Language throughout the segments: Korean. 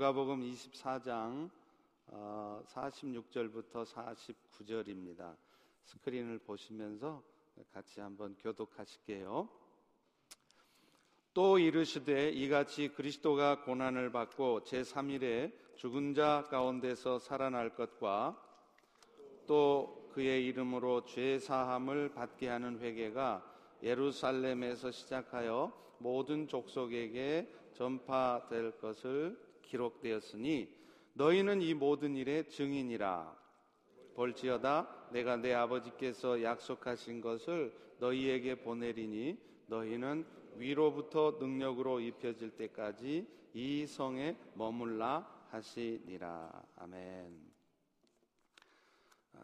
누가복음 24장 46절부터 어, 49절입니다. 스크린을 보시면서 같이 한번 교독하실게요. 또 이르시되 이같이 그리스도가 고난을 받고 제3일에 죽은 자 가운데서 살아날 것과 또 그의 이름으로 죄 사함을 받게 하는 회개가 예루살렘에서 시작하여 모든 족속에게 전파될 것을 기록되었으니 너희는 이 모든 일의 증인이라 볼지어다 내가 내 아버지께서 약속하신 것을 너희에게 보내리니 너희는 위로부터 능력으로 입혀질 때까지 이 성에 머물라 하시니라 아멘.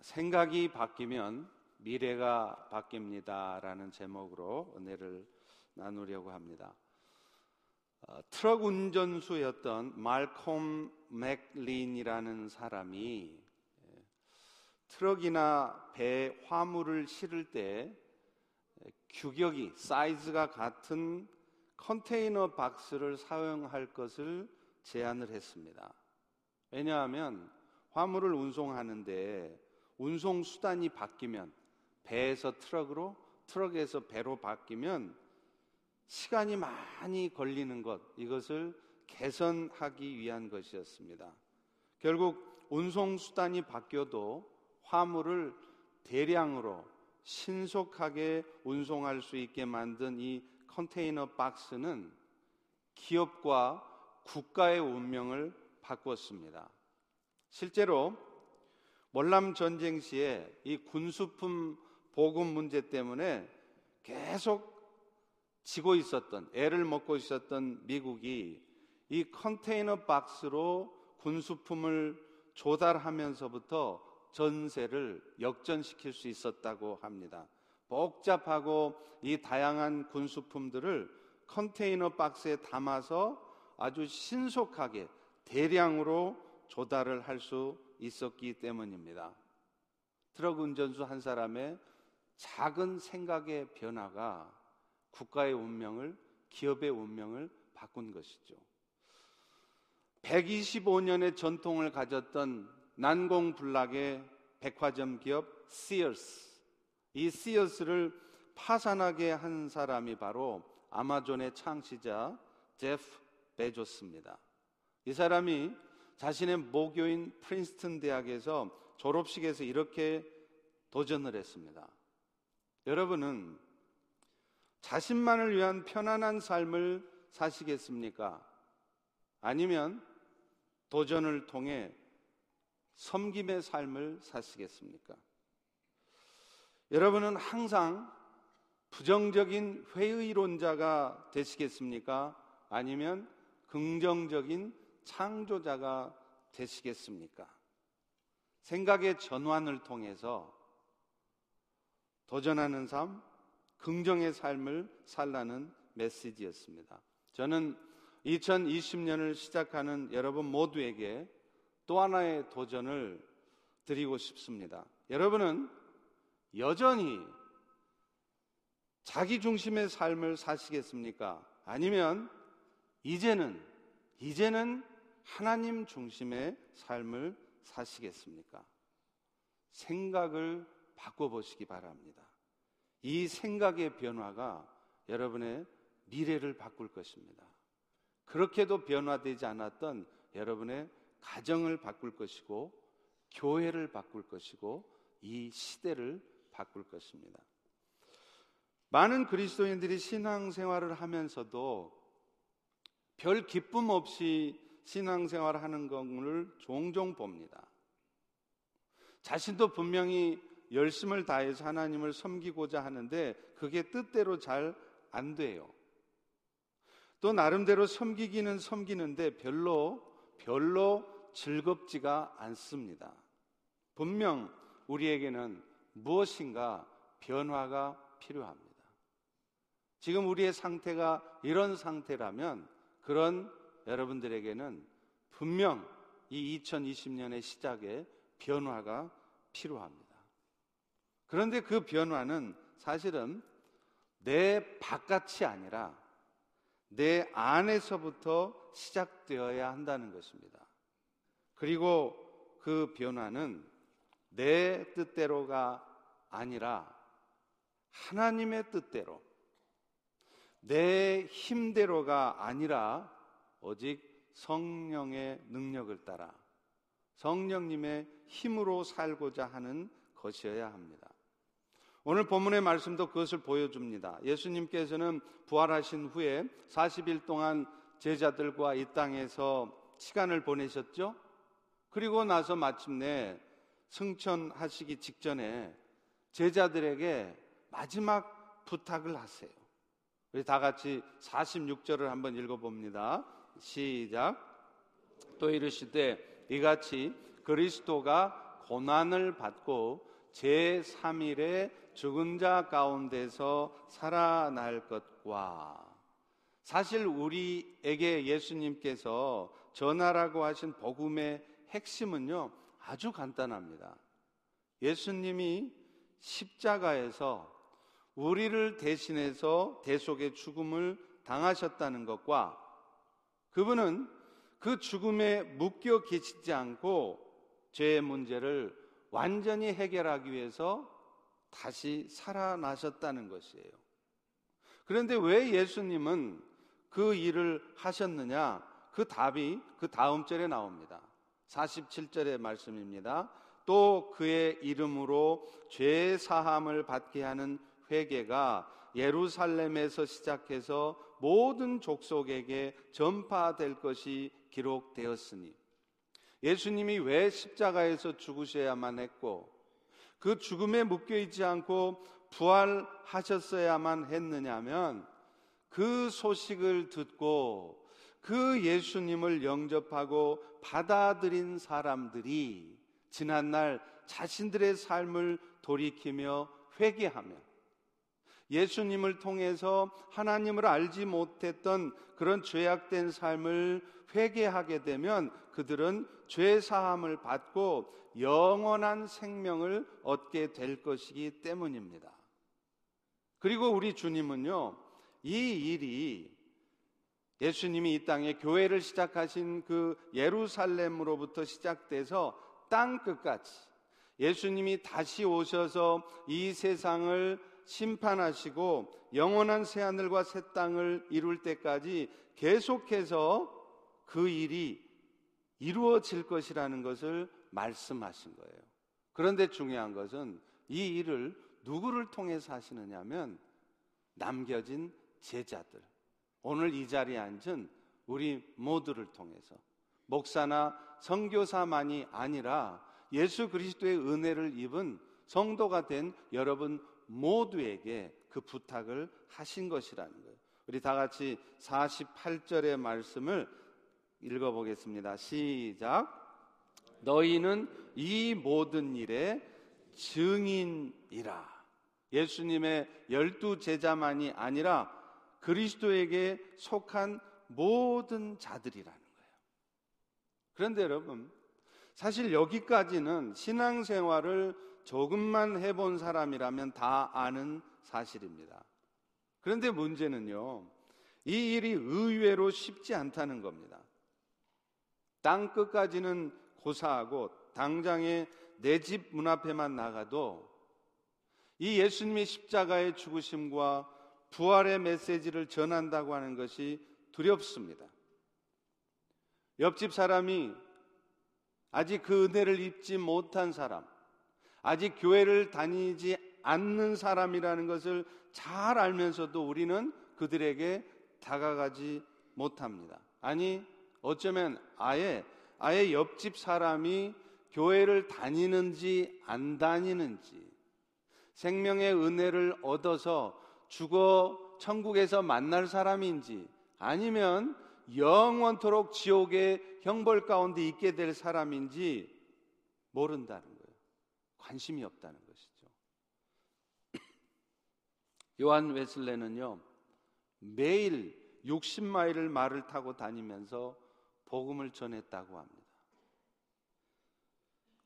생각이 바뀌면 미래가 바뀝니다라는 제목으로 은혜를 나누려고 합니다. 어, 트럭 운전수였던 말콤 맥린이라는 사람이 예, 트럭이나 배 화물을 실을 때 규격이 사이즈가 같은 컨테이너 박스를 사용할 것을 제안을 했습니다. 왜냐하면 화물을 운송하는데 운송 수단이 바뀌면 배에서 트럭으로 트럭에서 배로 바뀌면 시간이 많이 걸리는 것 이것을 개선하기 위한 것이었습니다. 결국 운송 수단이 바뀌어도 화물을 대량으로 신속하게 운송할 수 있게 만든 이 컨테이너 박스는 기업과 국가의 운명을 바꿨습니다. 실제로 월남 전쟁 시에 이 군수품 보급 문제 때문에 계속 지고 있었던 애를 먹고 있었던 미국이 이 컨테이너 박스로 군수품을 조달하면서부터 전세를 역전시킬 수 있었다고 합니다. 복잡하고 이 다양한 군수품들을 컨테이너 박스에 담아서 아주 신속하게 대량으로 조달을 할 수 있었기 때문입니다. 트럭 운전수 한 사람의 작은 생각의 변화가 국가의 운명을, 기업의 운명을 바꾼 것이죠. 125년의 전통을 가졌던 난공불락의 백화점 기업 시어스. 이 시어스를 파산하게 한 사람이 바로 아마존의 창시자 제프 베조스입니다. 이 사람이 자신의 모교인 프린스턴 대학에서 졸업식에서 이렇게 도전을 했습니다. 여러분은 자신만을 위한 편안한 삶을 사시겠습니까? 아니면 도전을 통해 섬김의 삶을 사시겠습니까? 여러분은 항상 부정적인 회의론자가 되시겠습니까? 아니면 긍정적인 창조자가 되시겠습니까? 생각의 전환을 통해서 도전하는 삶, 긍정의 삶을 살라는 메시지였습니다. 저는 2020년을 시작하는 여러분 모두에게 또 하나의 도전을 드리고 싶습니다. 여러분은 여전히 자기 중심의 삶을 사시겠습니까? 아니면 이제는, 이제는 하나님 중심의 삶을 사시겠습니까? 생각을 바꿔 보시기 바랍니다. 이 생각의 변화가 여러분의 미래를 바꿀 것입니다. 그렇게도 변화되지 않았던 여러분의 가정을 바꿀 것이고, 교회를 바꿀 것이고, 이 시대를 바꿀 것입니다. 많은 그리스도인들이 신앙생활을 하면서도 별 기쁨 없이 신앙생활 하는 것을 종종 봅니다. 자신도 분명히 열심을 다해서 하나님을 섬기고자 하는데 그게 뜻대로 잘 안 돼요. 또 나름대로 섬기기는 섬기는데 별로 별로 즐겁지가 않습니다. 분명 우리에게는 무엇인가 변화가 필요합니다. 지금 우리의 상태가 이런 상태라면 그런 여러분들에게는 분명 이 2020년의 시작에 변화가 필요합니다. 그런데 그 변화는 사실은 내 바깥이 아니라 내 안에서부터 시작되어야 한다는 것입니다. 그리고 그 변화는 내 뜻대로가 아니라 하나님의 뜻대로 내 힘대로가 아니라 오직 성령의 능력을 따라 성령님의 힘으로 살고자 하는 것이어야 합니다. 오늘 본문의 말씀도 그것을 보여줍니다. 예수님께서는 부활하신 후에 40일 동안 제자들과 이 땅에서 시간을 보내셨죠? 그리고 나서 마침내 승천하시기 직전에 제자들에게 마지막 부탁을 하세요. 우리 다 같이 46절을 한번 읽어봅니다. 시작. 또 이르시되 이같이 그리스도가 고난을 받고 제3일에 죽은 자 가운데서 살아날 것과 사실 우리에게 예수님께서 전하라고 하신 복음의 핵심은요 아주 간단합니다. 예수님이 십자가에서 우리를 대신해서 대속의 죽음을 당하셨다는 것과 그분은 그 죽음에 묶여 계시지 않고 죄의 문제를 완전히 해결하기 위해서 다시 살아나셨다는 것이에요. 그런데 왜 예수님은 그 일을 하셨느냐? 그 답이 그 다음 절에 나옵니다. 47절의 말씀입니다. 또 그의 이름으로 죄 사함을 받게 하는 회개가 예루살렘에서 시작해서 모든 족속에게 전파될 것이 기록되었으니 예수님이 왜 십자가에서 죽으셔야만 했고 그 죽음에 묶여 있지 않고 부활하셨어야만 했느냐면 그 소식을 듣고 그 예수님을 영접하고 받아들인 사람들이 지난날 자신들의 삶을 돌이키며 회개하며 예수님을 통해서 하나님을 알지 못했던 그런 죄악된 삶을 회개하게 되면 그들은 죄 사함을 받고 영원한 생명을 얻게 될 것이기 때문입니다. 그리고 우리 주님은요, 이 일이 예수님이 이 땅에 교회를 시작하신 그 예루살렘으로부터 시작돼서 땅 끝까지 예수님이 다시 오셔서 이 세상을 심판하시고 영원한 새 하늘과 새 땅을 이룰 때까지 계속해서 그 일이 이루어질 것이라는 것을 말씀하신 거예요. 그런데 중요한 것은 이 일을 누구를 통해서 하시느냐면 남겨진 제자들. 오늘 이 자리에 앉은 우리 모두를 통해서 목사나 선교사만이 아니라 예수 그리스도의 은혜를 입은 성도가 된 여러분 모두에게 그 부탁을 하신 것이라는 거예요. 우리 다 같이 48절의 말씀을 읽어보겠습니다. 시작. 너희는 이 모든 일의 증인이라. 예수님의 열두 제자만이 아니라 그리스도에게 속한 모든 자들이라는 거예요. 그런데 여러분, 사실 여기까지는 신앙생활을 조금만 해본 사람이라면 다 아는 사실입니다. 그런데 문제는요, 이 일이 의외로 쉽지 않다는 겁니다. 땅 끝까지는 고사하고 당장에 내 집 문 앞에만 나가도 이 예수님의 십자가의 죽으심과 부활의 메시지를 전한다고 하는 것이 두렵습니다. 옆집 사람이 아직 그 은혜를 입지 못한 사람, 아직 교회를 다니지 않는 사람이라는 것을 잘 알면서도 우리는 그들에게 다가가지 못합니다. 아니, 어쩌면 아예, 아예 옆집 사람이 교회를 다니는지 안 다니는지, 생명의 은혜를 얻어서 죽어 천국에서 만날 사람인지, 아니면 영원토록 지옥의 형벌 가운데 있게 될 사람인지 모른다는 거예요. 관심이 없다는 것이죠. 요한 웨슬레는요, 매일 60마일을 말을 타고 다니면서 복음을 전했다고 합니다.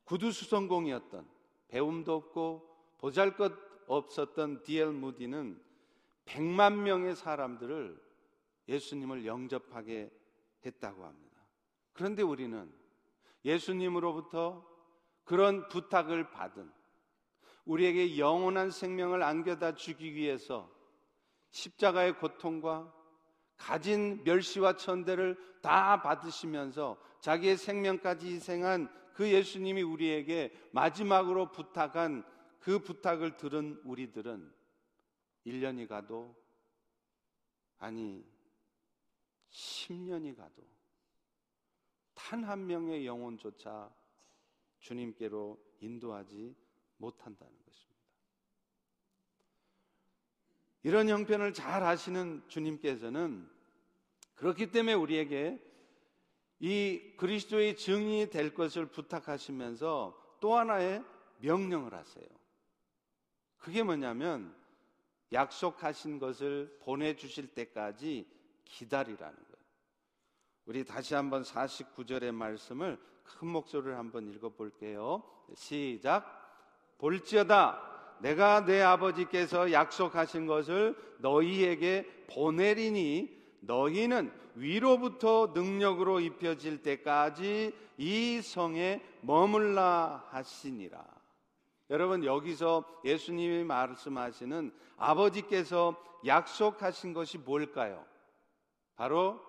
구두수성공이었던 배움도 없고 보잘 것 없었던 디엘 무디는 100만 명의 사람들을 예수님을 영접하게 했다고 합니다. 그런데 우리는 예수님으로부터 그런 부탁을 받은 우리에게 영원한 생명을 안겨다 주기 위해서 십자가의 고통과 가진 멸시와 천대를 다 받으시면서 자기의 생명까지 희생한 그 예수님이 우리에게 마지막으로 부탁한 그 부탁을 들은 우리들은 1년이 가도 아니 10년이 가도 단 한 명의 영혼조차 주님께로 인도하지 못한다는 것입니다. 이런 형편을 잘 아시는 주님께서는 그렇기 때문에 우리에게 이 그리스도의 증인이 될 것을 부탁하시면서 또 하나의 명령을 하세요. 그게 뭐냐면 약속하신 것을 보내주실 때까지 기다리라는 거예요. 우리 다시 한번 49절의 말씀을 큰 목소리를 한번 읽어볼게요. 시작. 볼지어다 내가 내 아버지께서 약속하신 것을 너희에게 보내리니 너희는 위로부터 능력으로 입혀질 때까지 이 성에 머물라 하시니라. 여러분 여기서 예수님이 말씀하시는 아버지께서 약속하신 것이 뭘까요? 바로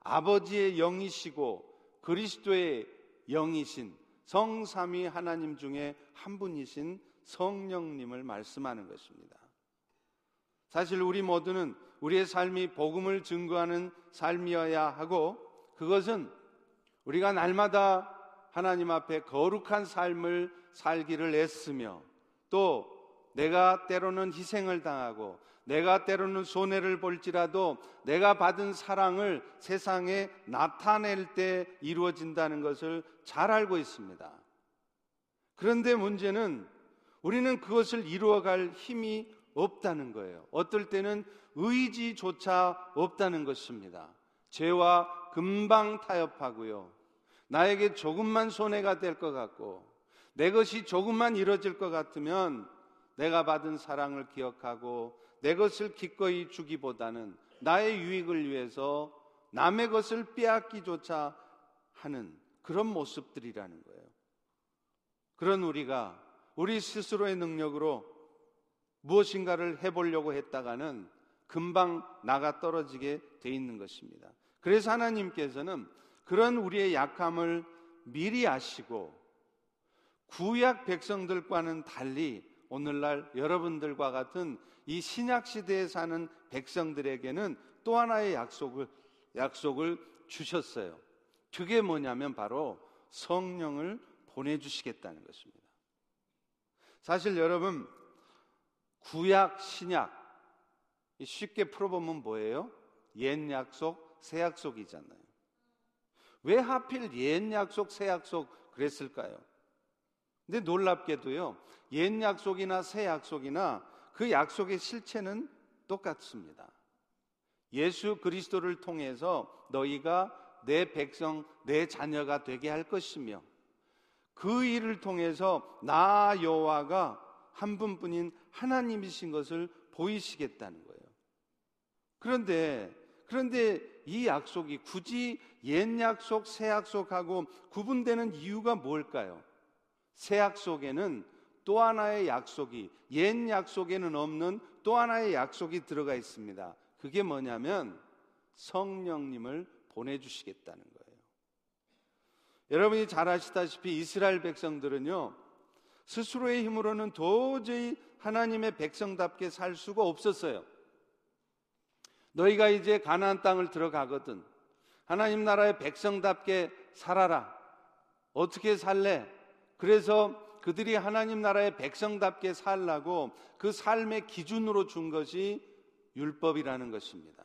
아버지의 영이시고 그리스도의 영이신 성삼위 하나님 중에 한 분이신 성령님을 말씀하는 것입니다. 사실 우리 모두는 우리의 삶이 복음을 증거하는 삶이어야 하고 그것은 우리가 날마다 하나님 앞에 거룩한 삶을 살기를 애쓰며 또 내가 때로는 희생을 당하고 내가 때로는 손해를 볼지라도 내가 받은 사랑을 세상에 나타낼 때 이루어진다는 것을 잘 알고 있습니다. 그런데 문제는 우리는 그것을 이루어갈 힘이 없다는 거예요. 어떨 때는 의지조차 없다는 것입니다. 죄와 금방 타협하고요. 나에게 조금만 손해가 될 것 같고, 내 것이 조금만 이뤄질 것 같으면 내가 받은 사랑을 기억하고 내 것을 기꺼이 주기보다는 나의 유익을 위해서 남의 것을 빼앗기조차 하는 그런 모습들이라는 거예요. 그런 우리가 우리 스스로의 능력으로 무엇인가를 해보려고 했다가는 금방 나가 떨어지게 돼 있는 것입니다. 그래서 하나님께서는 그런 우리의 약함을 미리 아시고 구약 백성들과는 달리 오늘날 여러분들과 같은 이 신약 시대에 사는 백성들에게는 또 하나의 약속을 약속을 주셨어요. 그게 뭐냐면 바로 성령을 보내 주시겠다는 것입니다. 사실 여러분 구약 신약 쉽게 풀어보면 뭐예요? 옛 약속, 새 약속이잖아요. 왜 하필 옛 약속, 새 약속 그랬을까요? 근데 놀랍게도요, 옛 약속이나 새 약속이나 그 약속의 실체는 똑같습니다. 예수 그리스도를 통해서 너희가 내 백성, 내 자녀가 되게 할 것이며 그 일을 통해서 나 여호와가 한 분뿐인 하나님이신 것을 보이시겠다는 거예요. 그런데 그런데 이 약속이 굳이 옛 약속, 새 약속하고 구분되는 이유가 뭘까요? 새 약속에는 또 하나의 약속이 옛 약속에는 없는 또 하나의 약속이 들어가 있습니다. 그게 뭐냐면 성령님을 보내 주시겠다는 거예요. 여러분이 잘 아시다시피 이스라엘 백성들은요, 스스로의 힘으로는 도저히 하나님의 백성답게 살 수가 없었어요. 너희가 이제 가나안 땅을 들어가거든. 하나님 나라의 백성답게 살아라. 어떻게 살래? 그래서 그들이 하나님 나라의 백성답게 살라고 그 삶의 기준으로 준 것이 율법이라는 것입니다.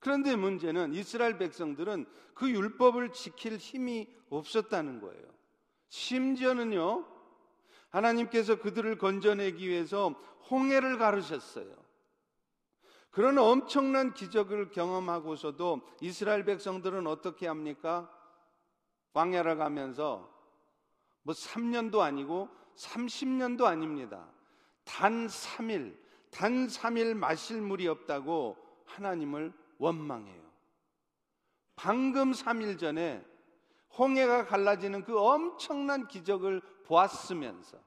그런데 문제는 이스라엘 백성들은 그 율법을 지킬 힘이 없었다는 거예요. 심지어는요, 하나님께서 그들을 건져내기 위해서 홍해를 가르셨어요. 그런 엄청난 기적을 경험하고서도 이스라엘 백성들은 어떻게 합니까? 광야를 가면서 뭐 3년도 아니고 30년도 아닙니다. 단 3일, 단 3일 마실 물이 없다고 하나님을 원망해요. 방금 3일 전에 홍해가 갈라지는 그 엄청난 기적을 보았으면서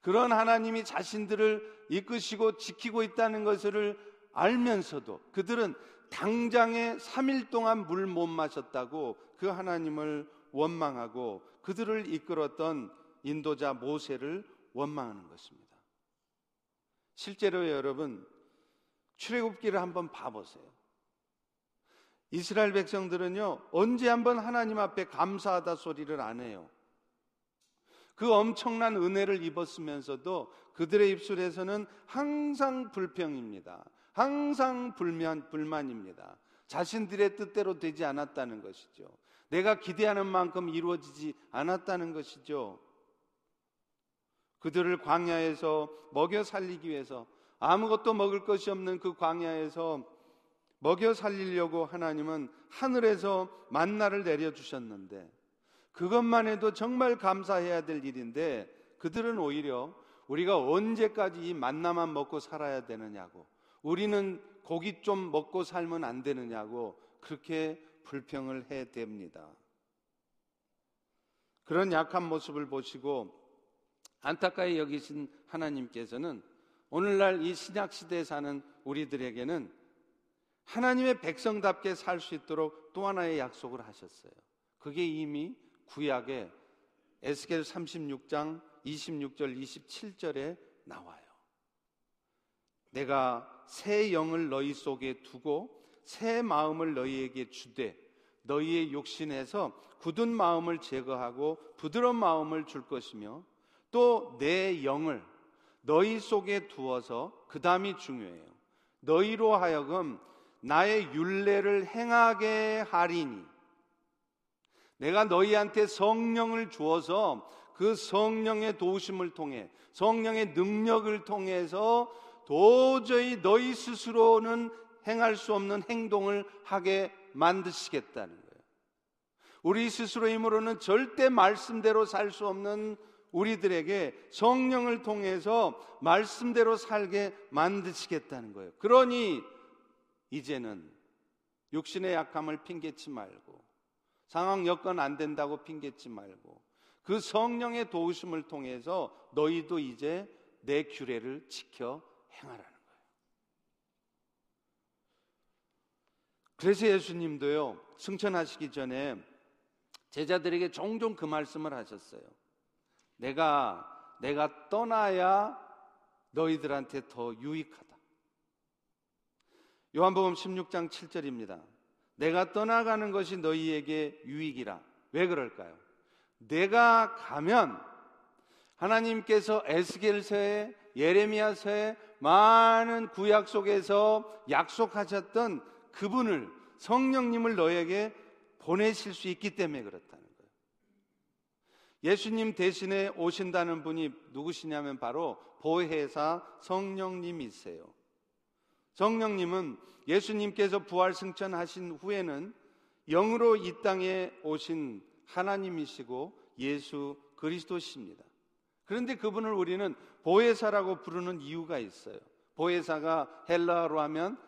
그런 하나님이 자신들을 이끄시고 지키고 있다는 것을 알면서도 그들은 당장에 3일 동안 물 못 마셨다고 그 하나님을 원망하고 그들을 이끌었던 인도자 모세를 원망하는 것입니다. 실제로 여러분 출애굽기를 한번 봐 보세요. 이스라엘 백성들은요 언제 한번 하나님 앞에 감사하다 소리를 안 해요. 그 엄청난 은혜를 입었으면서도 그들의 입술에서는 항상 불평입니다. 항상 불만, 불만입니다. 자신들의 뜻대로 되지 않았다는 것이죠. 내가 기대하는 만큼 이루어지지 않았다는 것이죠. 그들을 광야에서 먹여 살리기 위해서 아무것도 먹을 것이 없는 그 광야에서 먹여 살리려고 하나님은 하늘에서 만나를 내려 주셨는데 그것만 해도 정말 감사해야 될 일인데 그들은 오히려 우리가 언제까지 이 만나만 먹고 살아야 되느냐고 우리는 고기 좀 먹고 살면 안 되느냐고 그렇게 불평을 해 댑니다. 그런 약한 모습을 보시고 안타까이 여기신 하나님께서는 오늘날 이 신약 시대에 사는 우리들에게는 하나님의 백성답게 살 수 있도록 또 하나의 약속을 하셨어요. 그게 이미 구약의 에스겔 36장 26절 27절에 나와요. 내가 새 영을 너희 속에 두고 새 마음을 너희에게 주되 너희의 육신에서 굳은 마음을 제거하고 부드러운 마음을 줄 것이며 또 내 영을 너희 속에 두어서 그 다음이 중요해요. 너희로 하여금 나의 윤례를 행하게 하리니 내가 너희한테 성령을 주어서 그 성령의 도우심을 통해 성령의 능력을 통해서 도저히 너희 스스로는 행할 수 없는 행동을 하게 만드시겠다는 거예요. 우리 스스로 힘으로는 절대 말씀대로 살 수 없는 우리들에게 성령을 통해서 말씀대로 살게 만드시겠다는 거예요. 그러니 이제는 육신의 약함을 핑계치 말고 상황 여건 안 된다고 핑계치 말고 그 성령의 도우심을 통해서 너희도 이제 내 규례를 지켜 행하라는 거예요. 그래서 예수님도요, 승천하시기 전에 제자들에게 종종 그 말씀을 하셨어요. 내가, 내가 떠나야 너희들한테 더 유익하다. 요한복음 16장 7절입니다. 내가 떠나가는 것이 너희에게 유익이라. 왜 그럴까요? 내가 가면 하나님께서 에스겔서에 예레미야서에 많은 구약 속에서 약속하셨던 그분을 성령님을 너에게 보내실 수 있기 때문에 그렇다는 거예요. 예수님 대신에 오신다는 분이 누구시냐면 바로 보혜사 성령님이세요. 성령님은 예수님께서 부활 승천하신 후에는 영으로 이 땅에 오신 하나님이시고 예수 그리스도십니다. 그런데 그분을 우리는 보혜사라고 부르는 이유가 있어요. 보혜사가 헬라어로 하면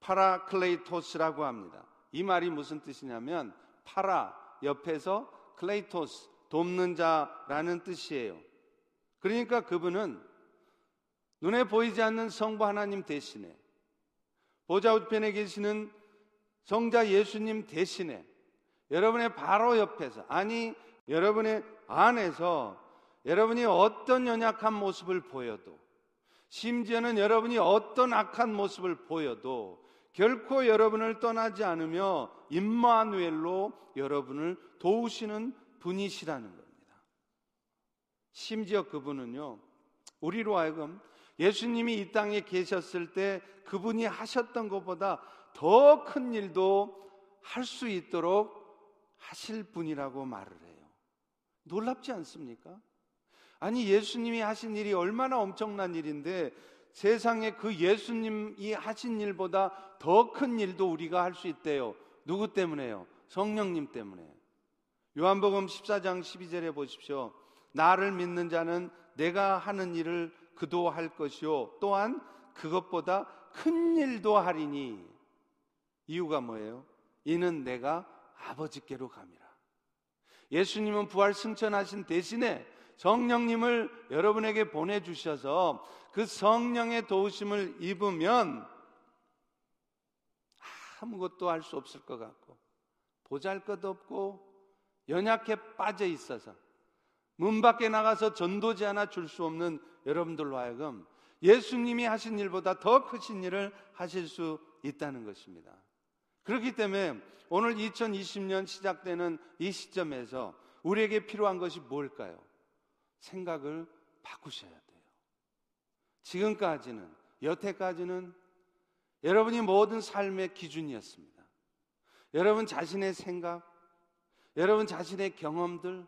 파라클레이토스라고 합니다. 이 말이 무슨 뜻이냐면 파라 옆에서 클레이토스 돕는 자라는 뜻이에요. 그러니까 그분은 눈에 보이지 않는 성부 하나님 대신에 보좌 우편에 계시는 성자 예수님 대신에 여러분의 바로 옆에서 아니 여러분의 안에서 여러분이 어떤 연약한 모습을 보여도 심지어는 여러분이 어떤 악한 모습을 보여도 결코 여러분을 떠나지 않으며 임마누엘로 여러분을 도우시는 분이시라는 겁니다. 심지어 그분은요, 우리로 하여금 예수님이 이 땅에 계셨을 때 그분이 하셨던 것보다 더 큰 일도 할 수 있도록 하실 분이라고 말을 해요. 놀랍지 않습니까? 아니, 예수님이 하신 일이 얼마나 엄청난 일인데 세상에 그 예수님이 하신 일보다 더 큰 일도 우리가 할 수 있대요. 누구 때문에요? 성령님 때문에. 요한복음 14장 12절에 보십시오. 나를 믿는 자는 내가 하는 일을 그도 할 것이요. 또한 그것보다 큰 일도 하리니. 이유가 뭐예요? 이는 내가 아버지께로 감이라. 예수님은 부활 승천하신 대신에 성령님을 여러분에게 보내 주셔서 그 성령의 도우심을 입으면 아무것도 할 수 없을 것 같고 보잘 것 없고 연약해 빠져 있어서 문 밖에 나가서 전도지 하나 줄 수 없는 여러분들로 하여금 예수님이 하신 일보다 더 크신 일을 하실 수 있다는 것입니다. 그렇기 때문에 오늘 2020년 시작되는 이 시점에서 우리에게 필요한 것이 뭘까요? 생각을 바꾸셔야 돼요. 지금까지는, 여태까지는 여러분이 모든 삶의 기준이었습니다. 여러분 자신의 생각, 여러분 자신의 경험들,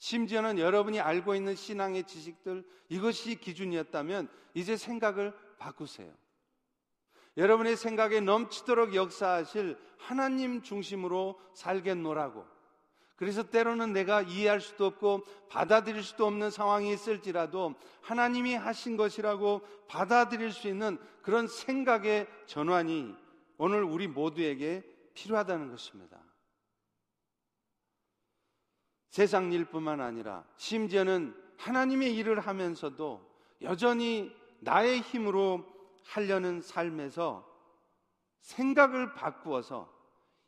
심지어는 여러분이 알고 있는 신앙의 지식들, 이것이 기준이었다면 이제 생각을 바꾸세요. 여러분의 생각에 넘치도록 역사하실 하나님 중심으로 살겠노라고. 그래서 때로는 내가 이해할 수도 없고 받아들일 수도 없는 상황이 있을지라도 하나님이 하신 것이라고 받아들일 수 있는 그런 생각의 전환이 오늘 우리 모두에게 필요하다는 것입니다. 세상 일뿐만 아니라 심지어는 하나님의 일을 하면서도 여전히 나의 힘으로 하려는 삶에서 생각을 바꾸어서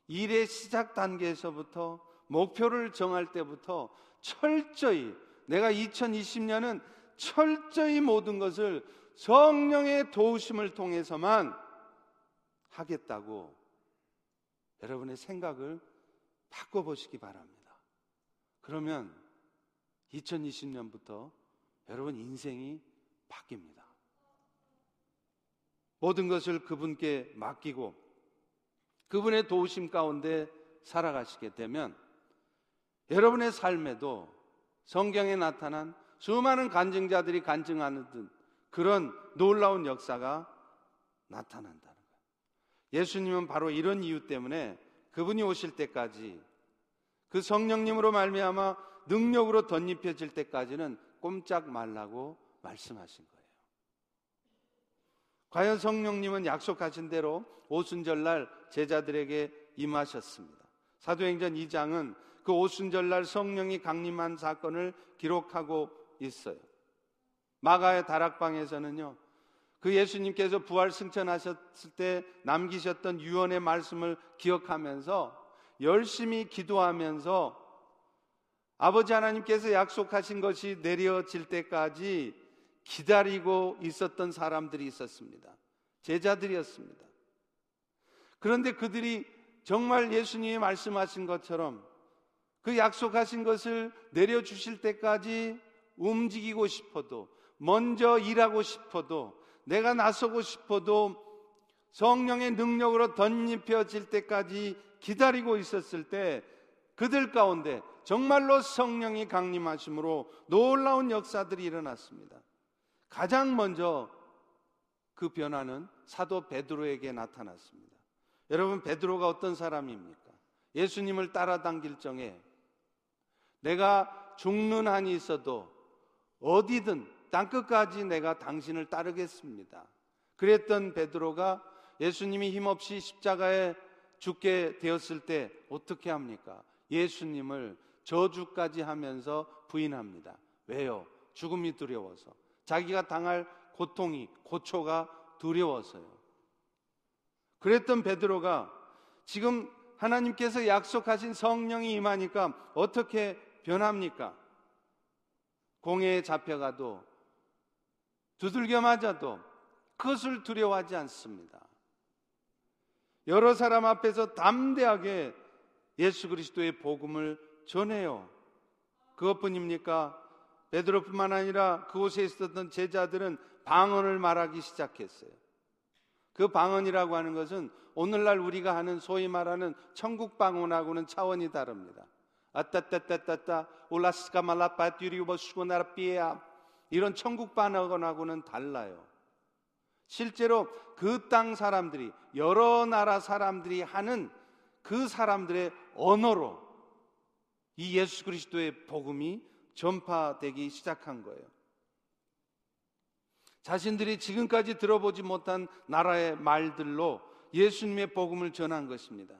일의 시작 단계에서부터 목표를 정할 때부터 철저히 내가 2020년은 철저히 모든 것을 성령의 도우심을 통해서만 하겠다고 여러분의 생각을 바꿔보시기 바랍니다. 그러면 2020년부터 여러분 인생이 바뀝니다. 모든 것을 그분께 맡기고 그분의 도우심 가운데 살아가시게 되면 여러분의 삶에도 성경에 나타난 수많은 간증자들이 간증하는 듯 그런 놀라운 역사가 나타난다는 거예요. 예수님은 바로 이런 이유 때문에 그분이 오실 때까지 그 성령님으로 말미암아 능력으로 덧입혀질 때까지는 꼼짝 말라고 말씀하신 거예요. 과연 성령님은 약속하신 대로 오순절날 제자들에게 임하셨습니다. 사도행전 2장은 그 오순절날 성령이 강림한 사건을 기록하고 있어요. 마가의 다락방에서는요, 그 예수님께서 부활 승천하셨을 때 남기셨던 유언의 말씀을 기억하면서 열심히 기도하면서 아버지 하나님께서 약속하신 것이 내려질 때까지 기다리고 있었던 사람들이 있었습니다. 제자들이었습니다. 그런데 그들이 정말 예수님이 말씀하신 것처럼 그 약속하신 것을 내려주실 때까지 움직이고 싶어도 먼저 일하고 싶어도 내가 나서고 싶어도 성령의 능력으로 덧입혀질 때까지 기다리고 있었을 때 그들 가운데 정말로 성령이 강림하심으로 놀라운 역사들이 일어났습니다. 가장 먼저 그 변화는 사도 베드로에게 나타났습니다. 여러분 베드로가 어떤 사람입니까? 예수님을 따라당길 정에 내가 죽는 한이 있어도 어디든 땅 끝까지 내가 당신을 따르겠습니다. 그랬던 베드로가 예수님이 힘없이 십자가에 죽게 되었을 때 어떻게 합니까? 예수님을 저주까지 하면서 부인합니다. 왜요? 죽음이 두려워서. 자기가 당할 고통이 고초가 두려워서요. 그랬던 베드로가 지금 하나님께서 약속하신 성령이 임하니까 어떻게 변합니까? 공회에 잡혀가도 두들겨 맞아도 그것을 두려워하지 않습니다. 여러 사람 앞에서 담대하게 예수 그리스도의 복음을 전해요. 그것뿐입니까? 베드로뿐만 아니라 그곳에 있었던 제자들은 방언을 말하기 시작했어요. 그 방언이라고 하는 것은 오늘날 우리가 하는 소위 말하는 천국 방언하고는 차원이 다릅니다. 아따따따따따 올라스카 말라파 듀리우버 수고나라 삐에야 이런 천국 방언하고는 달라요. 실제로 그 땅 사람들이 여러 나라 사람들이 하는 그 사람들의 언어로 이 예수 그리스도의 복음이 전파되기 시작한 거예요. 자신들이 지금까지 들어보지 못한 나라의 말들로 예수님의 복음을 전한 것입니다.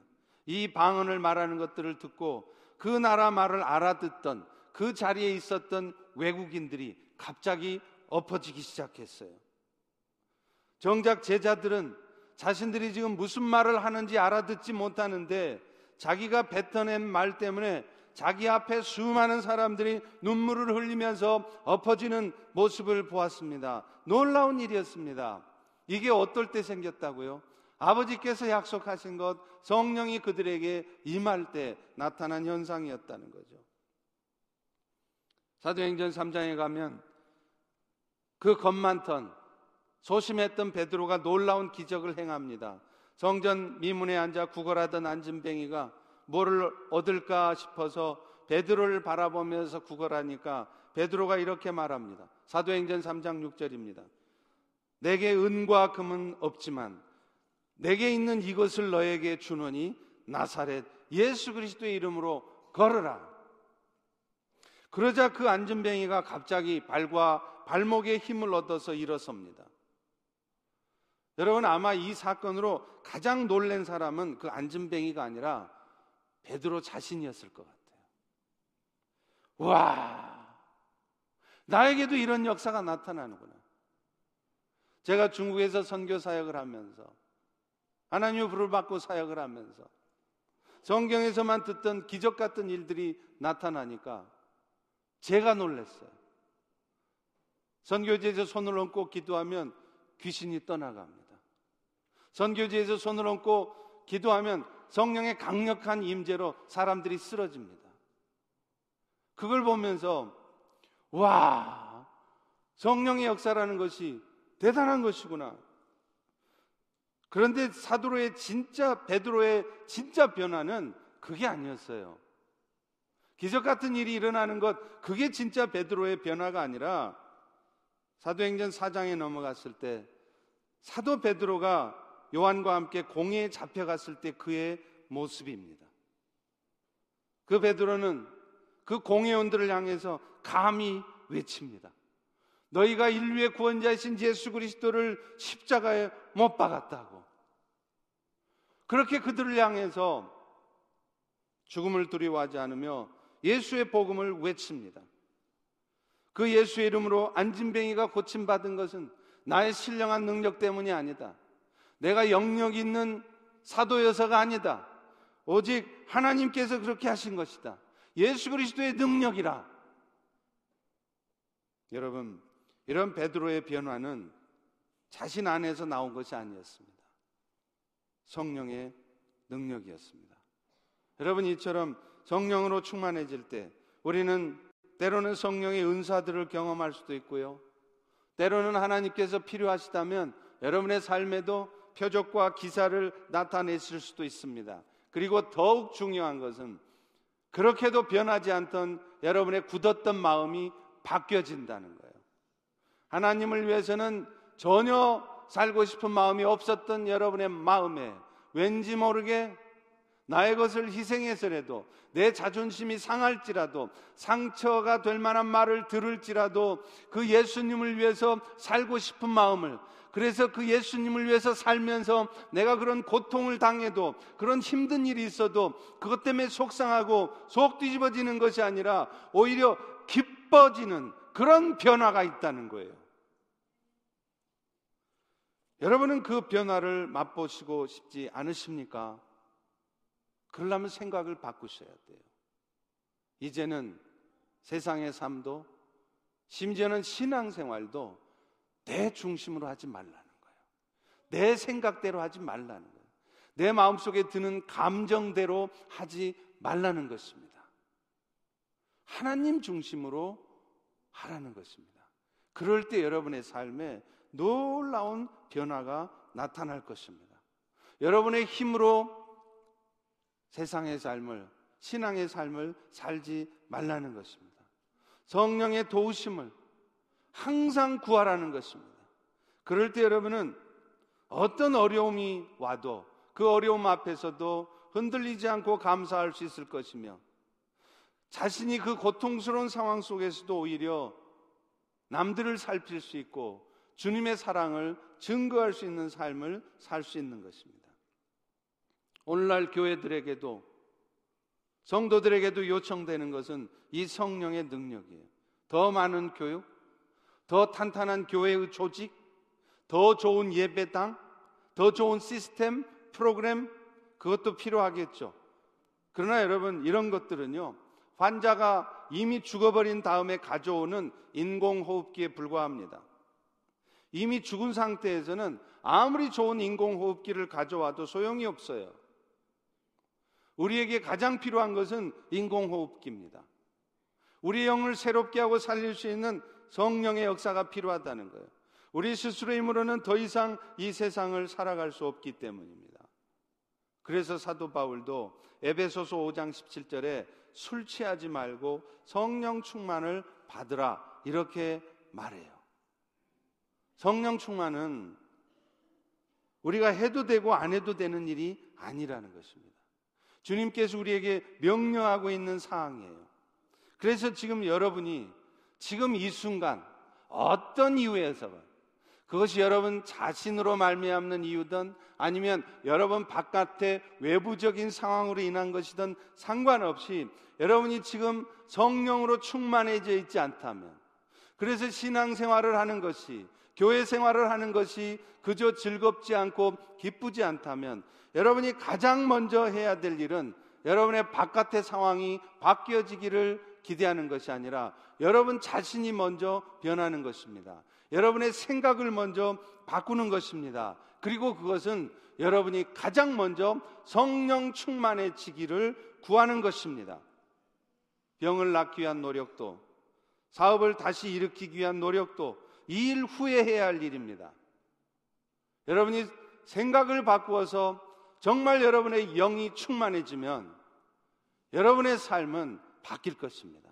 이 방언을 말하는 것들을 듣고 그 나라 말을 알아듣던 그 자리에 있었던 외국인들이 갑자기 엎어지기 시작했어요. 정작 제자들은 자신들이 지금 무슨 말을 하는지 알아듣지 못하는데 자기가 뱉어낸 말 때문에 자기 앞에 수많은 사람들이 눈물을 흘리면서 엎어지는 모습을 보았습니다. 놀라운 일이었습니다. 이게 어떨 때 생겼다고요? 아버지께서 약속하신 것 성령이 그들에게 임할 때 나타난 현상이었다는 거죠. 사도행전 3장에 가면 그 겁만턴 소심했던 베드로가 놀라운 기적을 행합니다. 성전 미문에 앉아 구걸하던 안진뱅이가 뭐를 얻을까 싶어서 베드로를 바라보면서 구걸하니까 베드로가 이렇게 말합니다. 사도행전 3장 6절입니다. 내게 은과 금은 없지만 내게 있는 이것을 너에게 주노니 나사렛 예수 그리스도의 이름으로 걸어라. 그러자 그 안전뱅이가 갑자기 발과 발목에 힘을 얻어서 일어섭니다. 여러분 아마 이 사건으로 가장 놀란 사람은 그 안전뱅이가 아니라 베드로 자신이었을 것 같아요. 와, 나에게도 이런 역사가 나타나는구나. 제가 중국에서 선교 사역을 하면서 하나님의 불을 받고 사역을 하면서 성경에서만 듣던 기적 같은 일들이 나타나니까 제가 놀랐어요. 선교지에서 손을 얹고 기도하면 귀신이 떠나갑니다. 선교지에서 손을 얹고 기도하면 성령의 강력한 임재로 사람들이 쓰러집니다. 그걸 보면서 와 성령의 역사라는 것이 대단한 것이구나. 그런데 사도로의 진짜 베드로의 진짜 변화는 그게 아니었어요. 기적 같은 일이 일어나는 것 그게 진짜 베드로의 변화가 아니라 사도행전 4장에 넘어갔을 때 사도 베드로가 요한과 함께 공회에 잡혀갔을 때 그의 모습입니다. 그 베드로는 그 공회원들을 향해서 감히 외칩니다. 너희가 인류의 구원자이신 예수 그리스도를 십자가에 못 박았다고. 그렇게 그들을 향해서 죽음을 두려워하지 않으며 예수의 복음을 외칩니다. 그 예수의 이름으로 안진뱅이가 고침받은 것은 나의 신령한 능력 때문이 아니다. 내가 영역 있는 사도여서가 아니다. 오직 하나님께서 그렇게 하신 것이다. 예수 그리스도의 능력이라. 여러분, 이런 베드로의 변화는 자신 안에서 나온 것이 아니었습니다. 성령의 능력이었습니다. 여러분 이처럼 성령으로 충만해질 때 우리는 때로는 성령의 은사들을 경험할 수도 있고요. 때로는 하나님께서 필요하시다면 여러분의 삶에도 표적과 기사를 나타내실 수도 있습니다. 그리고 더욱 중요한 것은 그렇게도 변하지 않던 여러분의 굳었던 마음이 바뀌어진다는 거예요. 하나님을 위해서는 전혀 살고 싶은 마음이 없었던 여러분의 마음에 왠지 모르게 나의 것을 희생해서라도 내 자존심이 상할지라도 상처가 될 만한 말을 들을지라도 그 예수님을 위해서 살고 싶은 마음을 그래서 그 예수님을 위해서 살면서 내가 그런 고통을 당해도 그런 힘든 일이 있어도 그것 때문에 속상하고 속 뒤집어지는 것이 아니라 오히려 기뻐지는 그런 변화가 있다는 거예요. 여러분은 그 변화를 맛보시고 싶지 않으십니까? 그러려면 생각을 바꾸셔야 돼요. 이제는 세상의 삶도 심지어는 신앙생활도 내 중심으로 하지 말라는 거예요. 내 생각대로 하지 말라는 거예요. 내 마음속에 드는 감정대로 하지 말라는 것입니다. 하나님 중심으로 하라는 것입니다. 그럴 때 여러분의 삶에 놀라운 변화가 나타날 것입니다. 여러분의 힘으로 세상의 삶을, 신앙의 삶을 살지 말라는 것입니다. 성령의 도우심을 항상 구하라는 것입니다. 그럴 때 여러분은 어떤 어려움이 와도 그 어려움 앞에서도 흔들리지 않고 감사할 수 있을 것이며 자신이 그 고통스러운 상황 속에서도 오히려 남들을 살필 수 있고 주님의 사랑을 증거할 수 있는 삶을 살 수 있는 것입니다. 오늘날 교회들에게도 성도들에게도 요청되는 것은 이 성령의 능력이에요. 더 많은 교육, 더 탄탄한 교회의 조직, 더 좋은 예배당, 더 좋은 시스템, 프로그램, 그것도 필요하겠죠. 그러나 여러분, 이런 것들은요, 환자가 이미 죽어버린 다음에 가져오는 인공호흡기에 불과합니다. 이미 죽은 상태에서는 아무리 좋은 인공호흡기를 가져와도 소용이 없어요. 우리에게 가장 필요한 것은 인공호흡기입니다. 우리 영을 새롭게 하고 살릴 수 있는 성령의 역사가 필요하다는 거예요. 우리 스스로의 힘으로는 더 이상 이 세상을 살아갈 수 없기 때문입니다. 그래서 사도 바울도 에베소서 5장 17절에 술 취하지 말고 성령 충만을 받으라 이렇게 말해요. 성령 충만은 우리가 해도 되고 안 해도 되는 일이 아니라는 것입니다. 주님께서 우리에게 명령하고 있는 사항이에요. 그래서 지금 여러분이 지금 이 순간 어떤 이유에서건 그것이 여러분 자신으로 말미암는 이유든 아니면 여러분 바깥의 외부적인 상황으로 인한 것이든 상관없이 여러분이 지금 성령으로 충만해져 있지 않다면 그래서 신앙생활을 하는 것이 교회 생활을 하는 것이 그저 즐겁지 않고 기쁘지 않다면 여러분이 가장 먼저 해야 될 일은 여러분의 바깥의 상황이 바뀌어지기를 기대하는 것이 아니라 여러분 자신이 먼저 변하는 것입니다. 여러분의 생각을 먼저 바꾸는 것입니다. 그리고 그것은 여러분이 가장 먼저 성령 충만해지기를 구하는 것입니다. 병을 낫기 위한 노력도 사업을 다시 일으키기 위한 노력도 이 일 후에 해야 할 일입니다. 여러분이 생각을 바꾸어서 정말 여러분의 영이 충만해지면 여러분의 삶은 바뀔 것입니다.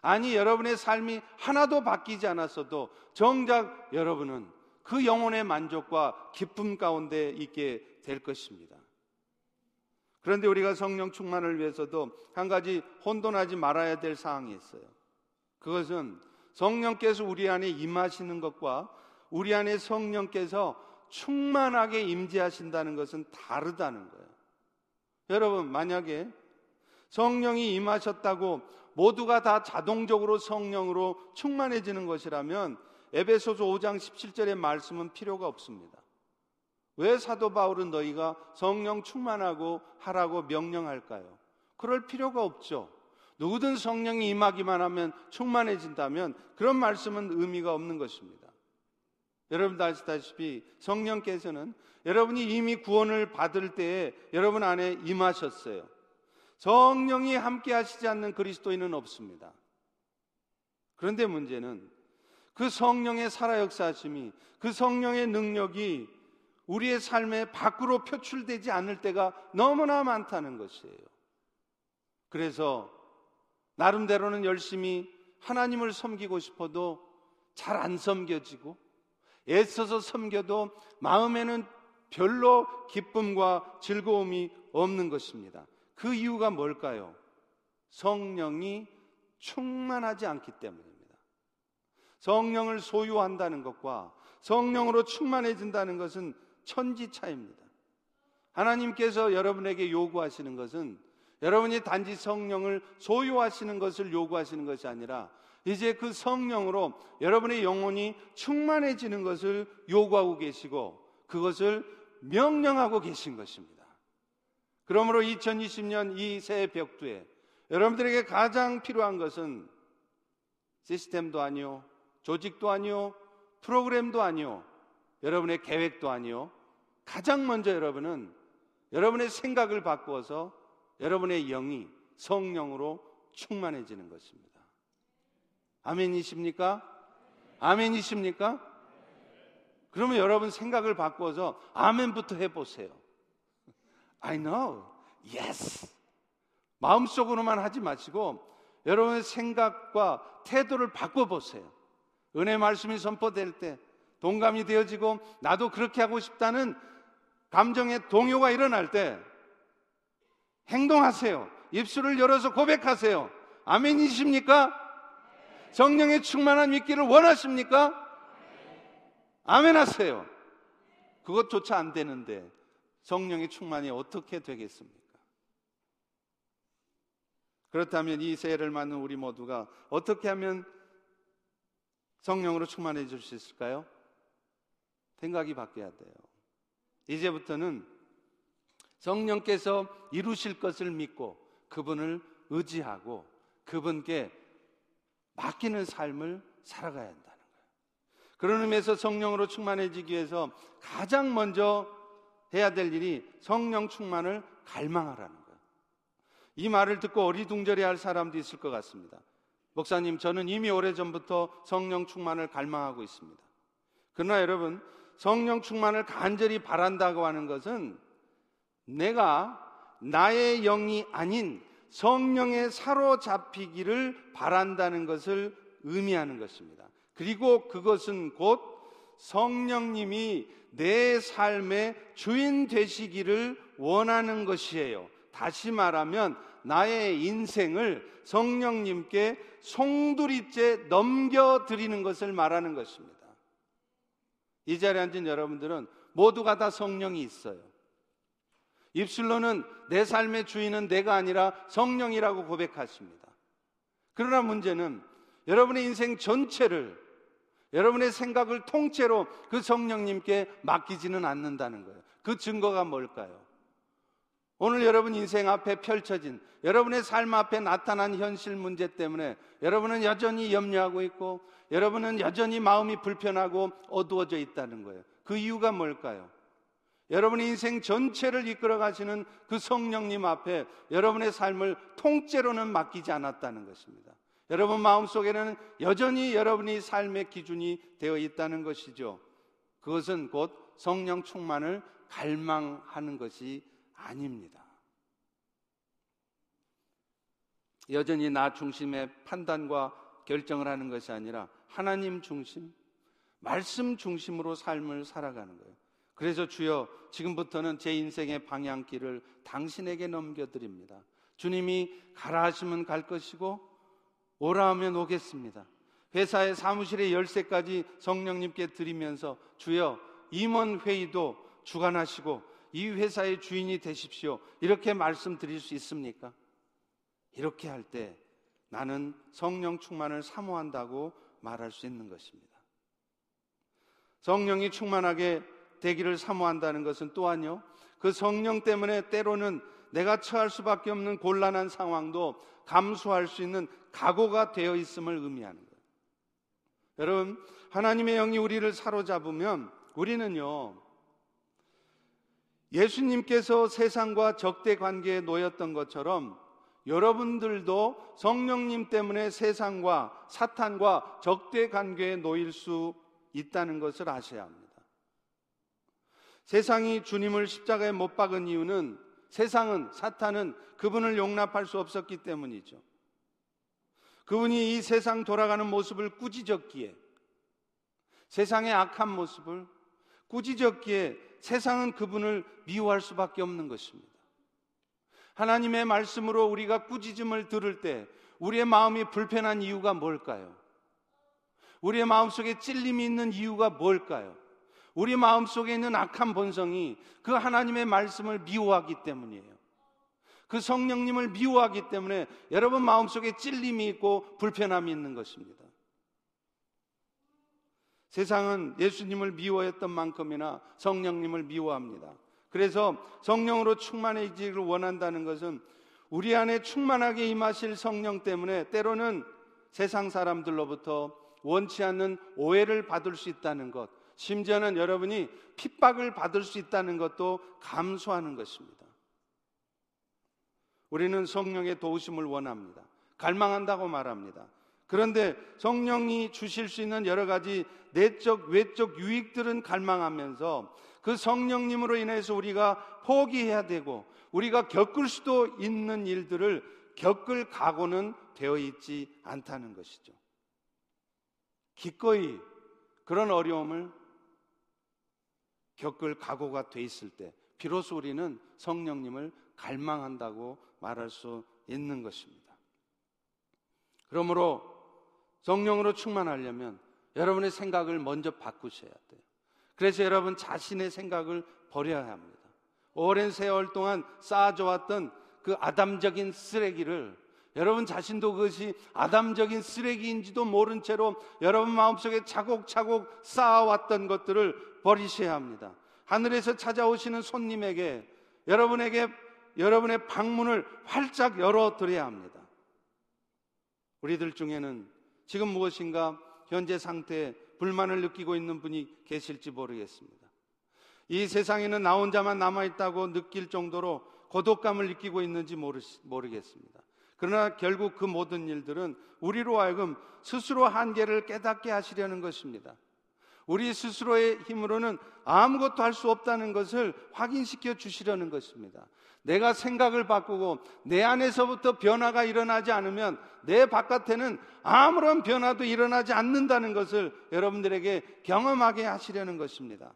아니, 여러분의 삶이 하나도 바뀌지 않았어도 정작 여러분은 그 영혼의 만족과 기쁨 가운데 있게 될 것입니다. 그런데 우리가 성령 충만을 위해서도 한 가지 혼돈하지 말아야 될 사항이 있어요. 그것은 성령께서 우리 안에 임하시는 것과 우리 안에 성령께서 충만하게 임재하신다는 것은 다르다는 거예요. 여러분, 만약에 성령이 임하셨다고 모두가 다 자동적으로 성령으로 충만해지는 것이라면 에베소서 5장 17절의 말씀은 필요가 없습니다. 왜 사도 바울은 너희가 성령 충만하고 하라고 명령할까요? 그럴 필요가 없죠. 누구든 성령이 임하기만 하면 충만해진다면 그런 말씀은 의미가 없는 것입니다. 여러분 아시다시피 성령께서는 여러분이 이미 구원을 받을 때에 여러분 안에 임하셨어요. 성령이 함께 하시지 않는 그리스도인은 없습니다. 그런데 문제는 그 성령의 살아 역사하심이 그 성령의 능력이 우리의 삶에 밖으로 표출되지 않을 때가 너무나 많다는 것이에요. 그래서 나름대로는 열심히 하나님을 섬기고 싶어도 잘 안 섬겨지고 애써서 섬겨도 마음에는 별로 기쁨과 즐거움이 없는 것입니다. 그 이유가 뭘까요? 성령이 충만하지 않기 때문입니다. 성령을 소유한다는 것과 성령으로 충만해진다는 것은 천지 차입니다. 하나님께서 여러분에게 요구하시는 것은 여러분이 단지 성령을 소유하시는 것을 요구하시는 것이 아니라 이제 그 성령으로 여러분의 영혼이 충만해지는 것을 요구하고 계시고 그것을 명령하고 계신 것입니다. 그러므로 2020년 이 새 벽두에 여러분들에게 가장 필요한 것은 시스템도 아니요, 조직도 아니요, 프로그램도 아니요, 여러분의 계획도 아니요. 가장 먼저 여러분은 여러분의 생각을 바꾸어서 여러분의 영이 성령으로 충만해지는 것입니다. 아멘이십니까? 아멘이십니까? 그러면 여러분 생각을 바꾸어서 아멘부터 해보세요. I know. Yes. 마음속으로만 하지 마시고 여러분의 생각과 태도를 바꿔 보세요. 은혜 말씀이 선포될 때 동감이 되어지고 나도 그렇게 하고 싶다는 감정의 동요가 일어날 때 행동하세요. 입술을 열어서 고백하세요. 아멘이십니까? 성령의 충만한 믿기를 원하십니까? 아멘 하세요. 그것조차 안 되는데 성령의 충만이 어떻게 되겠습니까? 그렇다면 이 세례를 맞는 우리 모두가 어떻게 하면 성령으로 충만해질 수 있을까요? 생각이 바뀌어야 돼요. 이제부터는 성령께서 이루실 것을 믿고 그분을 의지하고 그분께 맡기는 삶을 살아가야 한다는 거예요. 그런 의미에서 성령으로 충만해지기 위해서 가장 먼저 해야 될 일이 성령 충만을 갈망하라는 거예요. 이 말을 듣고 어리둥절해 할 사람도 있을 것 같습니다. 목사님, 저는 이미 오래전부터 성령 충만을 갈망하고 있습니다. 그러나 여러분, 성령 충만을 간절히 바란다고 하는 것은 내가 나의 영이 아닌 성령에 사로잡히기를 바란다는 것을 의미하는 것입니다. 그리고 그것은 곧 성령님이 내 삶의 주인 되시기를 원하는 것이에요. 다시 말하면 나의 인생을 성령님께 송두리째 넘겨드리는 것을 말하는 것입니다. 이 자리에 앉은 여러분들은 모두가 다 성령이 있어요. 입술로는 내 삶의 주인은 내가 아니라 성령이라고 고백하십니다. 그러나 문제는 여러분의 인생 전체를 여러분의 생각을 통째로 그 성령님께 맡기지는 않는다는 거예요. 그 증거가 뭘까요? 오늘 여러분 인생 앞에 펼쳐진 여러분의 삶 앞에 나타난 현실 문제 때문에 여러분은 여전히 염려하고 있고 여러분은 여전히 마음이 불편하고 어두워져 있다는 거예요. 그 이유가 뭘까요? 여러분의 인생 전체를 이끌어 가시는 그 성령님 앞에 여러분의 삶을 통째로는 맡기지 않았다는 것입니다. 여러분 마음속에는 여전히 여러분이 삶의 기준이 되어 있다는 것이죠. 그것은 곧 성령 충만을 갈망하는 것이 아닙니다. 여전히 나 중심의 판단과 결정을 하는 것이 아니라 하나님 중심, 말씀 중심으로 삶을 살아가는 거예요. 그래서 주여 지금부터는 제 인생의 방향길을 당신에게 넘겨드립니다. 주님이 가라 하시면 갈 것이고 오라 하면 오겠습니다. 회사의 사무실의 열쇠까지 성령님께 드리면서 주여 임원 회의도 주관하시고 이 회사의 주인이 되십시오. 이렇게 말씀드릴 수 있습니까? 이렇게 할 때 나는 성령 충만을 사모한다고 말할 수 있는 것입니다. 성령이 충만하게 되기를 사모한다는 것은 또한요, 그 성령 때문에 때로는 내가 처할 수밖에 없는 곤란한 상황도 감수할 수 있는 각오가 되어 있음을 의미하는 거예요. 여러분, 하나님의 영이 우리를 사로잡으면 우리는요, 예수님께서 세상과 적대 관계에 놓였던 것처럼 여러분들도 성령님 때문에 세상과 사탄과 적대 관계에 놓일 수 있다는 것을 아셔야 합니다. 세상이 주님을 십자가에 못 박은 이유는 세상은 사탄은 그분을 용납할 수 없었기 때문이죠. 그분이 이 세상 돌아가는 모습을 꾸짖었기에 세상의 악한 모습을 꾸짖었기에 세상은 그분을 미워할 수밖에 없는 것입니다. 하나님의 말씀으로 우리가 꾸짖음을 들을 때 우리의 마음이 불편한 이유가 뭘까요? 우리의 마음속에 찔림이 있는 이유가 뭘까요? 우리 마음속에 있는 악한 본성이 그 하나님의 말씀을 미워하기 때문이에요. 그 성령님을 미워하기 때문에 여러분 마음속에 찔림이 있고 불편함이 있는 것입니다. 세상은 예수님을 미워했던 만큼이나 성령님을 미워합니다. 그래서 성령으로 충만해지기를 원한다는 것은 우리 안에 충만하게 임하실 성령 때문에 때로는 세상 사람들로부터 원치 않는 오해를 받을 수 있다는 것, 심지어는 여러분이 핍박을 받을 수 있다는 것도 감수하는 것입니다. 우리는 성령의 도우심을 원합니다. 갈망한다고 말합니다. 그런데 성령이 주실 수 있는 여러 가지 내적, 외적 유익들은 갈망하면서 그 성령님으로 인해서 우리가 포기해야 되고 우리가 겪을 수도 있는 일들을 겪을 각오는 되어 있지 않다는 것이죠. 기꺼이 그런 어려움을 겪을 각오가 돼 있을 때 비로소 우리는 성령님을 갈망한다고 말할 수 있는 것입니다. 그러므로 성령으로 충만하려면 여러분의 생각을 먼저 바꾸셔야 돼요. 그래서 여러분 자신의 생각을 버려야 합니다. 오랜 세월 동안 쌓아져왔던 그 아담적인 쓰레기를 여러분 자신도 그것이 아담적인 쓰레기인지도 모른 채로 여러분 마음속에 차곡차곡 쌓아왔던 것들을 버리셔야 합니다. 하늘에서 찾아오시는 손님에게 여러분에게 여러분의 방문을 활짝 열어드려야 합니다. 우리들 중에는 지금 무엇인가 현재 상태에 불만을 느끼고 있는 분이 계실지 모르겠습니다. 이 세상에는 나 혼자만 남아있다고 느낄 정도로 고독감을 느끼고 있는지 모르, 모르겠습니다. 그러나 결국 그 모든 일들은 우리로 하여금 스스로 한계를 깨닫게 하시려는 것입니다. 우리 스스로의 힘으로는 아무것도 할 수 없다는 것을 확인시켜 주시려는 것입니다. 내가 생각을 바꾸고 내 안에서부터 변화가 일어나지 않으면 내 바깥에는 아무런 변화도 일어나지 않는다는 것을 여러분들에게 경험하게 하시려는 것입니다.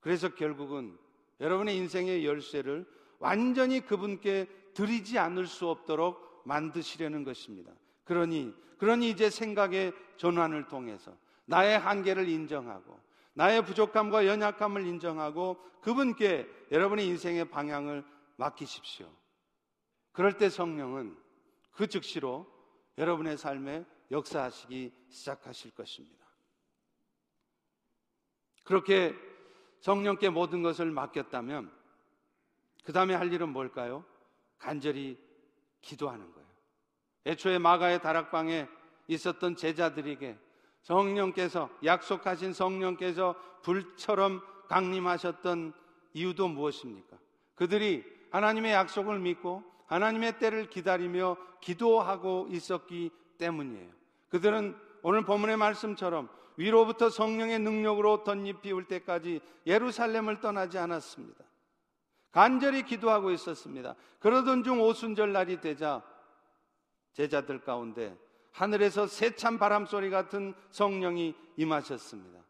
그래서 결국은 여러분의 인생의 열쇠를 완전히 그분께 드리지 않을 수 없도록 만드시려는 것입니다. 그러니, 그러니 이제 생각의 전환을 통해서 나의 한계를 인정하고 나의 부족함과 연약함을 인정하고 그분께 여러분의 인생의 방향을 맡기십시오. 그럴 때 성령은 그 즉시로 여러분의 삶에 역사하시기 시작하실 것입니다. 그렇게 성령께 모든 것을 맡겼다면 그 다음에 할 일은 뭘까요? 간절히 기도하는 거예요. 애초에 마가의 다락방에 있었던 제자들에게 성령께서 약속하신 성령께서 불처럼 강림하셨던 이유도 무엇입니까? 그들이 하나님의 약속을 믿고 하나님의 때를 기다리며 기도하고 있었기 때문이에요. 그들은 오늘 본문의 말씀처럼 위로부터 성령의 능력으로 덧잎이 올 때까지 예루살렘을 떠나지 않았습니다. 간절히 기도하고 있었습니다. 그러던 중 오순절 날이 되자 제자들 가운데 하늘에서 세찬 바람 소리 같은 성령이 임하셨습니다.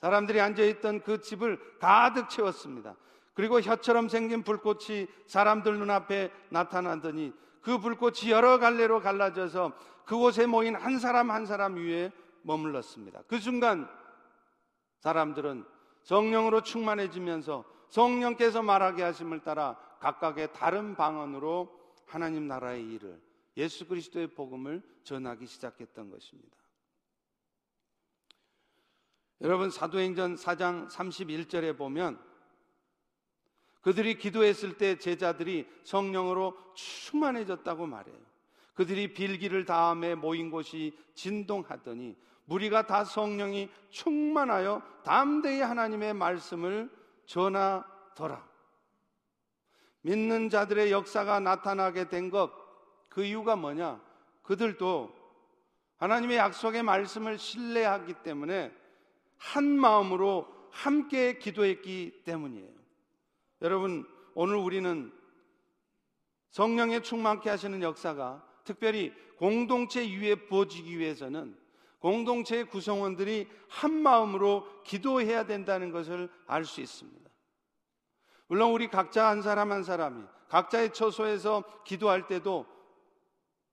사람들이 앉아있던 그 집을 가득 채웠습니다. 그리고 혀처럼 생긴 불꽃이 사람들 눈앞에 나타나더니 그 불꽃이 여러 갈래로 갈라져서 그곳에 모인 한 사람 한 사람 위에 머물렀습니다. 그 순간 사람들은 성령으로 충만해지면서 성령께서 말하게 하심을 따라 각각의 다른 방언으로 하나님 나라의 일을 예수 그리스도의 복음을 전하기 시작했던 것입니다. 여러분 사도행전 4장 31절에 보면 그들이 기도했을 때 제자들이 성령으로 충만해졌다고 말해요. 그들이 빌기를 다음에 모인 곳이 진동하더니 무리가 다 성령이 충만하여 담대히 하나님의 말씀을 전하더라. 믿는 자들의 역사가 나타나게 된 것, 그 이유가 뭐냐? 그들도 하나님의 약속의 말씀을 신뢰하기 때문에 한 마음으로 함께 기도했기 때문이에요. 여러분, 오늘 우리는 성령에 충만케 하시는 역사가 특별히 공동체 위에 부어지기 위해서는 공동체의 구성원들이 한 마음으로 기도해야 된다는 것을 알 수 있습니다. 물론 우리 각자 한 사람 한 사람이 각자의 처소에서 기도할 때도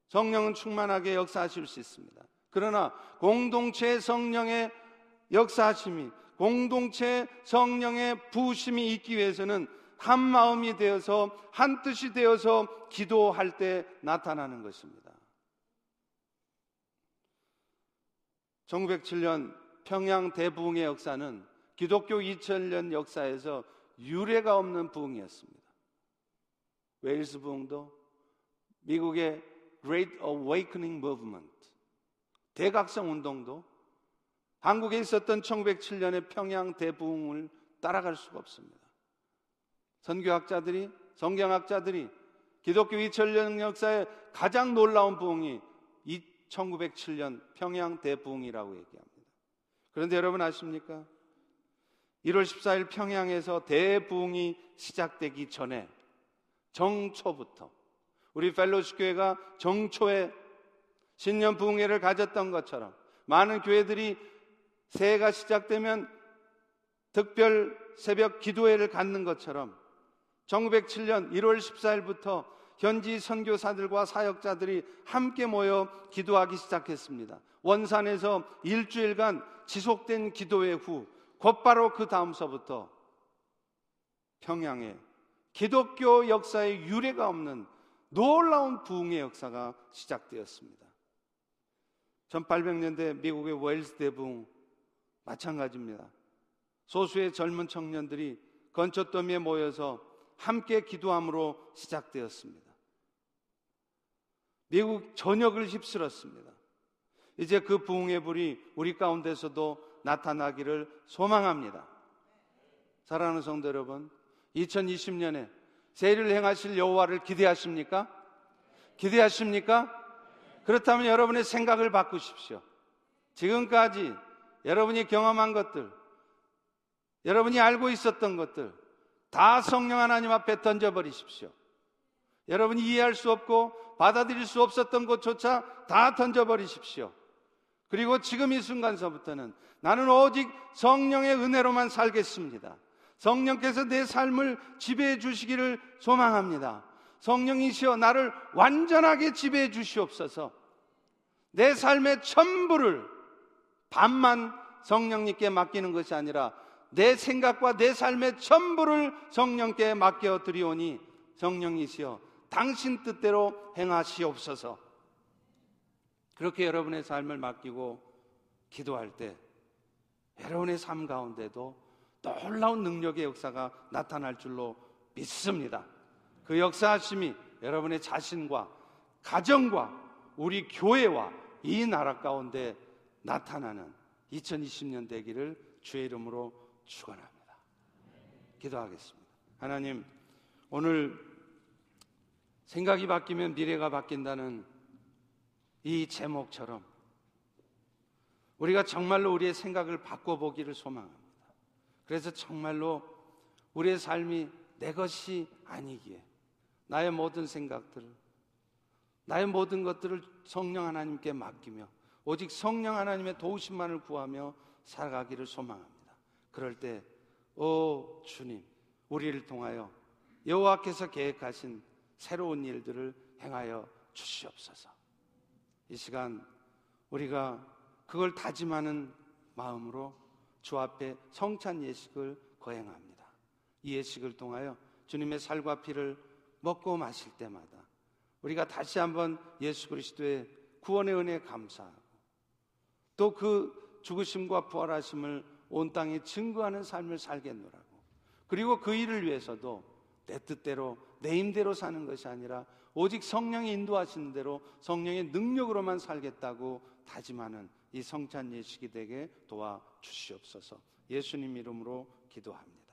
성령은 충만하게 역사하실 수 있습니다. 그러나 공동체 성령의 역사하심이 공동체 성령의 부심이 있기 위해서는 한 마음이 되어서 한 뜻이 되어서 기도할 때 나타나는 것입니다. 1907년 평양 대부흥의 역사는 기독교 2000년 역사에서 유례가 없는 부흥이었습니다. 웨일스 부흥도 미국의 Great Awakening Movement 대각성 운동도 한국에 있었던 1907년의 평양 대부흥을 따라갈 수가 없습니다. 선교학자들이 성경학자들이 기독교 2000년 역사의 가장 놀라운 부흥이 1907년 평양 대부흥이라고 얘기합니다. 그런데 여러분 아십니까? 1월 14일 평양에서 대부흥이 시작되기 전에 정초부터 우리 펠로시 교회가 정초에 신년 부흥회를 가졌던 것처럼 많은 교회들이 새해가 시작되면 특별 새벽 기도회를 갖는 것처럼 1907년 1월 14일부터 현지 선교사들과 사역자들이 함께 모여 기도하기 시작했습니다. 원산에서 일주일간 지속된 기도회 후 곧바로 그 다음서부터 평양에 기독교 역사의 유례가 없는 놀라운 부흥의 역사가 시작되었습니다. 1800년대 미국의 웨일스 대붕 마찬가지입니다. 소수의 젊은 청년들이 건초더미에 모여서 함께 기도함으로 시작되었습니다. 미국 전역을 휩쓸었습니다. 이제 그 부흥의 불이 우리 가운데서도 나타나기를 소망합니다. 사랑하는 성도 여러분, 2020년에 세일을 행하실 여호와를 기대하십니까? 기대하십니까? 그렇다면 여러분의 생각을 바꾸십시오. 지금까지 여러분이 경험한 것들, 여러분이 알고 있었던 것들 다 성령 하나님 앞에 던져버리십시오. 여러분이 이해할 수 없고 받아들일 수 없었던 것조차 다 던져버리십시오. 그리고 지금 이 순간서부터는 나는 오직 성령의 은혜로만 살겠습니다. 성령께서 내 삶을 지배해 주시기를 소망합니다. 성령이시여 나를 완전하게 지배해 주시옵소서. 내 삶의 전부를 반만 성령님께 맡기는 것이 아니라 내 생각과 내 삶의 전부를 성령께 맡겨 드리오니 성령이시여 당신 뜻대로 행하시옵소서. 그렇게 여러분의 삶을 맡기고 기도할 때 여러분의 삶 가운데도 놀라운 능력의 역사가 나타날 줄로 믿습니다. 그 역사하심이 여러분의 자신과 가정과 우리 교회와 이 나라 가운데 나타나는 2020년 되기를 주의 이름으로 축원합니다. 기도하겠습니다. 하나님, 오늘 생각이 바뀌면 미래가 바뀐다는 이 제목처럼 우리가 정말로 우리의 생각을 바꿔보기를 소망합니다. 그래서 정말로 우리의 삶이 내 것이 아니기에 나의 모든 생각들을 나의 모든 것들을 성령 하나님께 맡기며 오직 성령 하나님의 도우심만을 구하며 살아가기를 소망합니다. 그럴 때, 오 주님, 우리를 통하여 여호와께서 계획하신 새로운 일들을 행하여 주시옵소서. 이 시간 우리가 그걸 다짐하는 마음으로 주 앞에 성찬 예식을 거행합니다. 이 예식을 통하여 주님의 살과 피를 먹고 마실 때마다 우리가 다시 한번 예수 그리스도의 구원의 은혜에 감사하고 또 그 죽으심과 부활하심을 온 땅에 증거하는 삶을 살겠노라고 그리고 그 일을 위해서도 내 뜻대로 내 힘대로 사는 것이 아니라 오직 성령이 인도하시는 대로 성령의 능력으로만 살겠다고 다짐하는 이 성찬 예식이 되게 도와 주시옵소서. 예수님 이름으로 기도합니다.